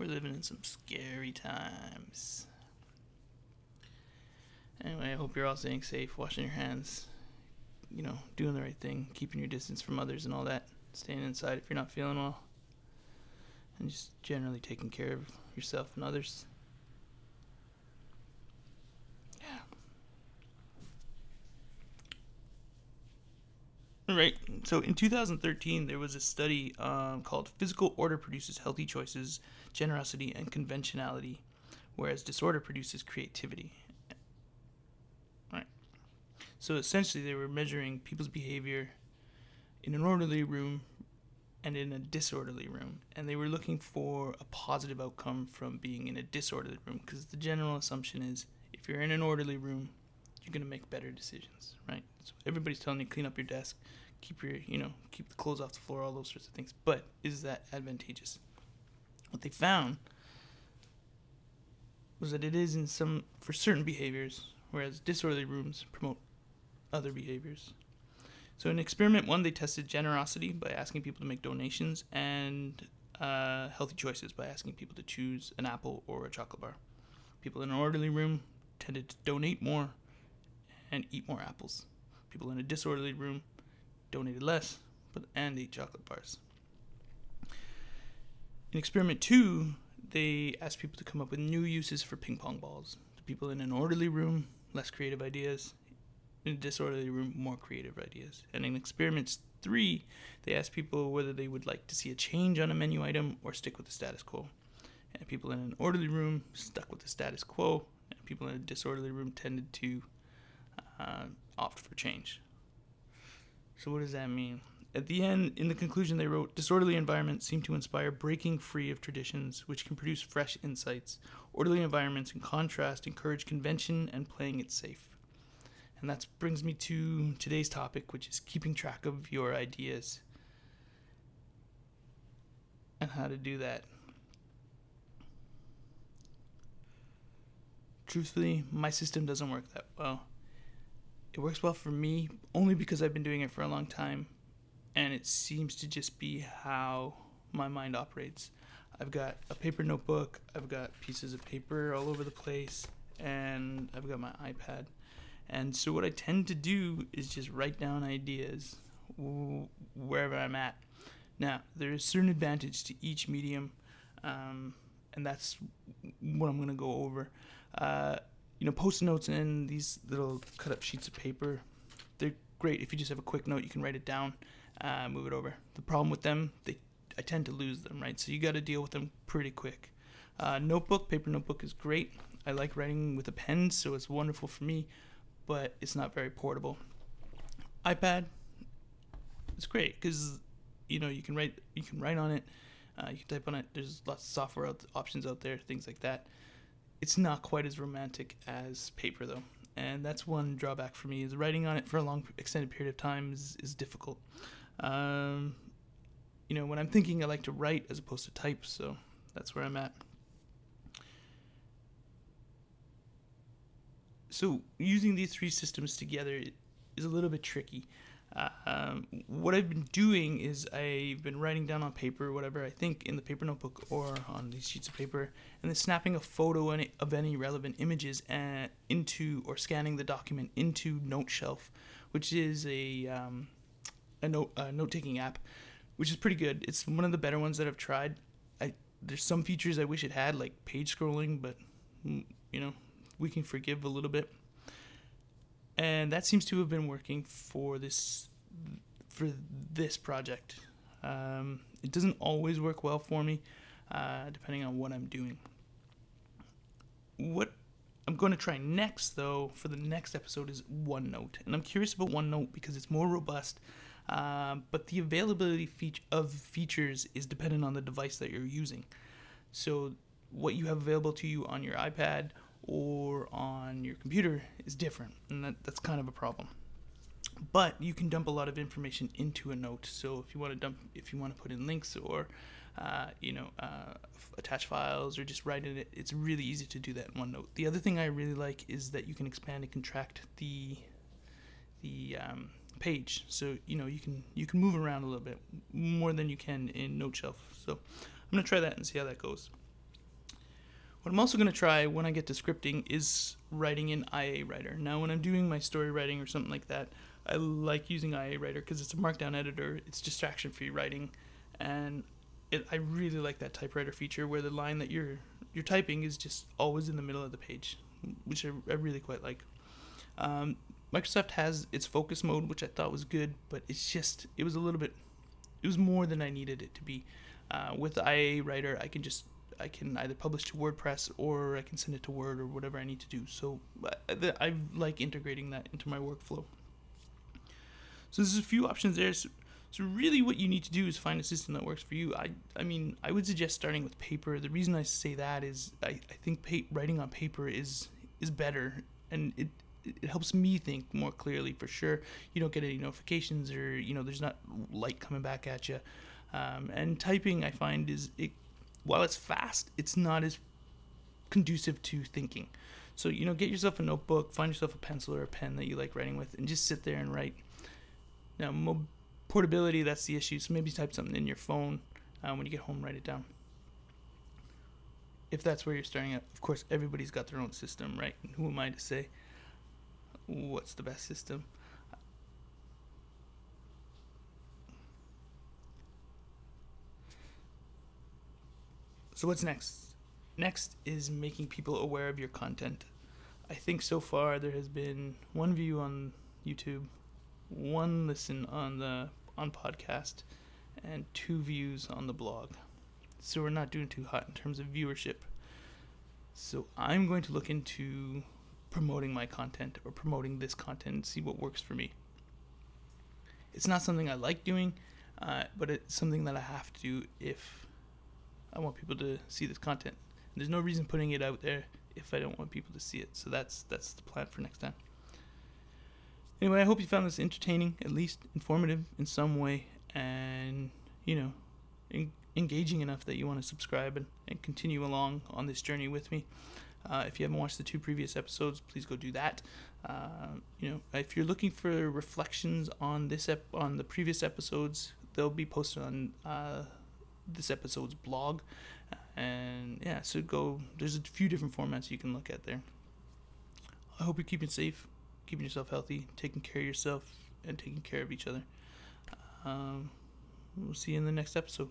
We're living in some scary times. Anyway, I hope you're all staying safe, washing your hands, you know, doing the right thing, keeping your distance from others and all that, staying inside if you're not feeling well, and just generally taking care of yourself and others. right. So in 2013, there was a study um, called Physical Order Produces Healthy Choices, Generosity, and Conventionality, whereas disorder produces creativity. Right. So essentially, they were measuring people's behavior in an orderly room and in a disorderly room. And they were looking for a positive outcome from being in a disorderly room because the general assumption is if you're in an orderly room, you're to make better decisions, right? So everybody's telling you clean up your desk, keep your, you know, keep the clothes off the floor, all those sorts of things. But is that advantageous? What they found was that it is in some for certain behaviors, whereas disorderly rooms promote other behaviors. So in experiment one, they tested generosity by asking people to make donations and uh, healthy choices by asking people to choose an apple or a chocolate bar. People in an orderly room tended to donate more and eat more apples. People in a disorderly room donated less but and ate chocolate bars. In experiment two, they asked people to come up with new uses for ping pong balls. The people in an orderly room, less creative ideas, in a disorderly room more creative ideas. And in experiments three, they asked people whether they would like to see a change on a menu item or stick with the status quo. And people in an orderly room stuck with the status quo, and people in a disorderly room tended to uh, opt for change. So, what does that mean? At the end, in the conclusion, they wrote Disorderly environments seem to inspire breaking free of traditions, which can produce fresh insights. Orderly environments, in contrast, encourage convention and playing it safe. And that brings me to today's topic, which is keeping track of your ideas and how to do that. Truthfully, my system doesn't work that well. It works well for me only because I've been doing it for a long time, and it seems to just be how my mind operates. I've got a paper notebook, I've got pieces of paper all over the place, and I've got my iPad and so what I tend to do is just write down ideas wherever I'm at. Now, there is certain advantage to each medium, um, and that's what I'm going to go over. Uh, you know, post notes and these little cut up sheets of paper, they're great. If you just have a quick note, you can write it down, uh, move it over. The problem with them, they I tend to lose them, right? So you got to deal with them pretty quick. Uh, notebook, paper notebook is great. I like writing with a pen, so it's wonderful for me but it's not very portable. iPad, it's great because you know you can write you can write on it, uh, you can type on it. There's lots of software options out there, things like that. It's not quite as romantic as paper though, and that's one drawback for me. Is writing on it for a long extended period of time is, is difficult. Um, you know, when I'm thinking, I like to write as opposed to type, so that's where I'm at. so using these three systems together is a little bit tricky. Uh, um, what I've been doing is I've been writing down on paper whatever I think in the paper notebook or on these sheets of paper, and then snapping a photo of any relevant images uh, into or scanning the document into NoteShelf, which is a um, a note a note taking app, which is pretty good. It's one of the better ones that I've tried. I there's some features I wish it had like page scrolling, but mm, you know we can forgive a little bit. And that seems to have been working for this for this project. Um, it doesn't always work well for me, uh, depending on what I'm doing. What I'm going to try next, though, for the next episode is OneNote, and I'm curious about OneNote because it's more robust. Uh, but the availability feature of features is dependent on the device that you're using. So, what you have available to you on your iPad or on your computer is different, and that, that's kind of a problem. But you can dump a lot of information into a note. So if you want to dump, if you want to put in links or uh, you know uh, attach files or just write in it, it's really easy to do that in OneNote. The other thing I really like is that you can expand and contract the the um, page. So you know you can you can move around a little bit more than you can in NoteShelf. So I'm gonna try that and see how that goes. What I'm also going to try when I get to scripting is writing in IA Writer. Now, when I'm doing my story writing or something like that, I like using IA Writer because it's a markdown editor. It's distraction-free writing, and it, I really like that typewriter feature where the line that you're you're typing is just always in the middle of the page, which I, I really quite like. Um, Microsoft has its focus mode, which I thought was good, but it's just it was a little bit, it was more than I needed it to be. Uh, with IA Writer, I can just I can either publish to WordPress or I can send it to Word or whatever I need to do. So I, like integrating that into my workflow. So there's a few options there. So, so really, what you need to do is find a system that works for you. I, I mean, I would suggest starting with paper. The reason I say that is I, I think pa- writing on paper is is better, and it it helps me think more clearly for sure. You don't get any notifications, or you know, there's not light coming back at you. Um, and typing, I find, is it while it's fast, it's not as conducive to thinking. So you know, get yourself a notebook, find yourself a pencil or a pen that you like writing with, and just sit there and write. Now, mo- portability, that's the issue. So maybe type something in your phone uh, when you get home, write it down. If that's where you're starting at, of course, everybody's got their own system, right? And who am I to say what's the best system? So, what's next? Next is making people aware of your content. I think so far there has been one view on YouTube, one listen on the on podcast, and two views on the blog. So we're not doing too hot in terms of viewership. So I'm going to look into promoting my content or promoting this content and see what works for me. It's not something I like doing, uh, but it's something that I have to do if I want people to see this content. And there's no reason putting it out there if I don't want people to see it. So that's that's the plan for next time. Anyway, I hope you found this entertaining, at least informative in some way, and you know, en- engaging enough that you want to subscribe and, and continue along on this journey with me. Uh, if you haven't watched the two previous episodes, please go do that. Uh, you know, if you're looking for reflections on this ep- on the previous episodes, they'll be posted on uh, this episode's blog. And yeah, so go. There's a few different formats you can look at there. I hope you're keeping safe, keeping yourself healthy, taking care of yourself, and taking care of each other. Um, we'll see you in the next episode.